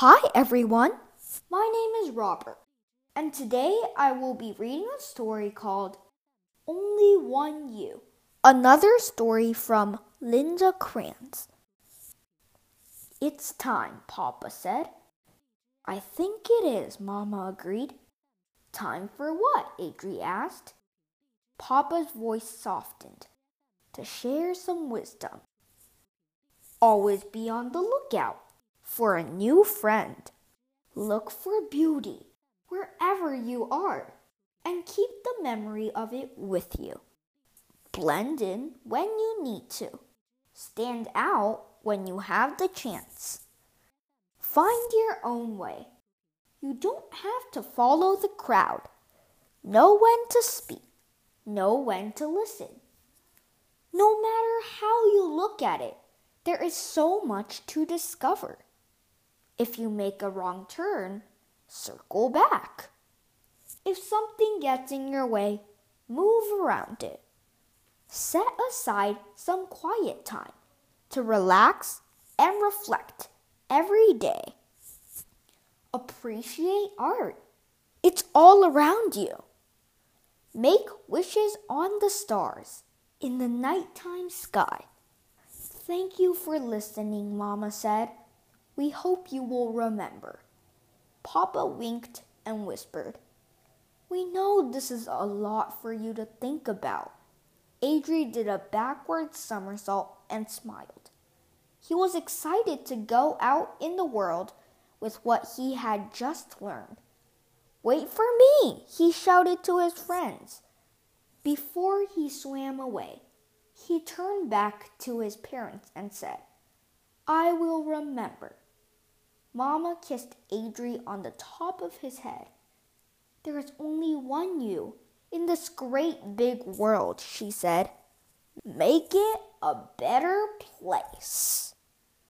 Hi, everyone. My name is Robert, and today I will be reading a story called Only One You. Another story from Linda Kranz. It's time, Papa said. I think it is, Mama agreed. Time for what? Adri asked. Papa's voice softened. To share some wisdom. Always be on the lookout for a new friend. Look for beauty wherever you are and keep the memory of it with you. Blend in when you need to. Stand out when you have the chance. Find your own way. You don't have to follow the crowd. Know when to speak. Know when to listen. No matter how you look at it, there is so much to discover. If you make a wrong turn, circle back. If something gets in your way, move around it. Set aside some quiet time to relax and reflect every day. Appreciate art. It's all around you. Make wishes on the stars in the nighttime sky. Thank you for listening, Mama said. We hope you will remember. Papa winked and whispered, We know this is a lot for you to think about. Adri did a backward somersault and smiled. He was excited to go out in the world with what he had just learned. Wait for me, he shouted to his friends. Before he swam away, he turned back to his parents and said, I will remember. Mama kissed Adri on the top of his head. There is only one you in this great big world, she said. Make it a better place.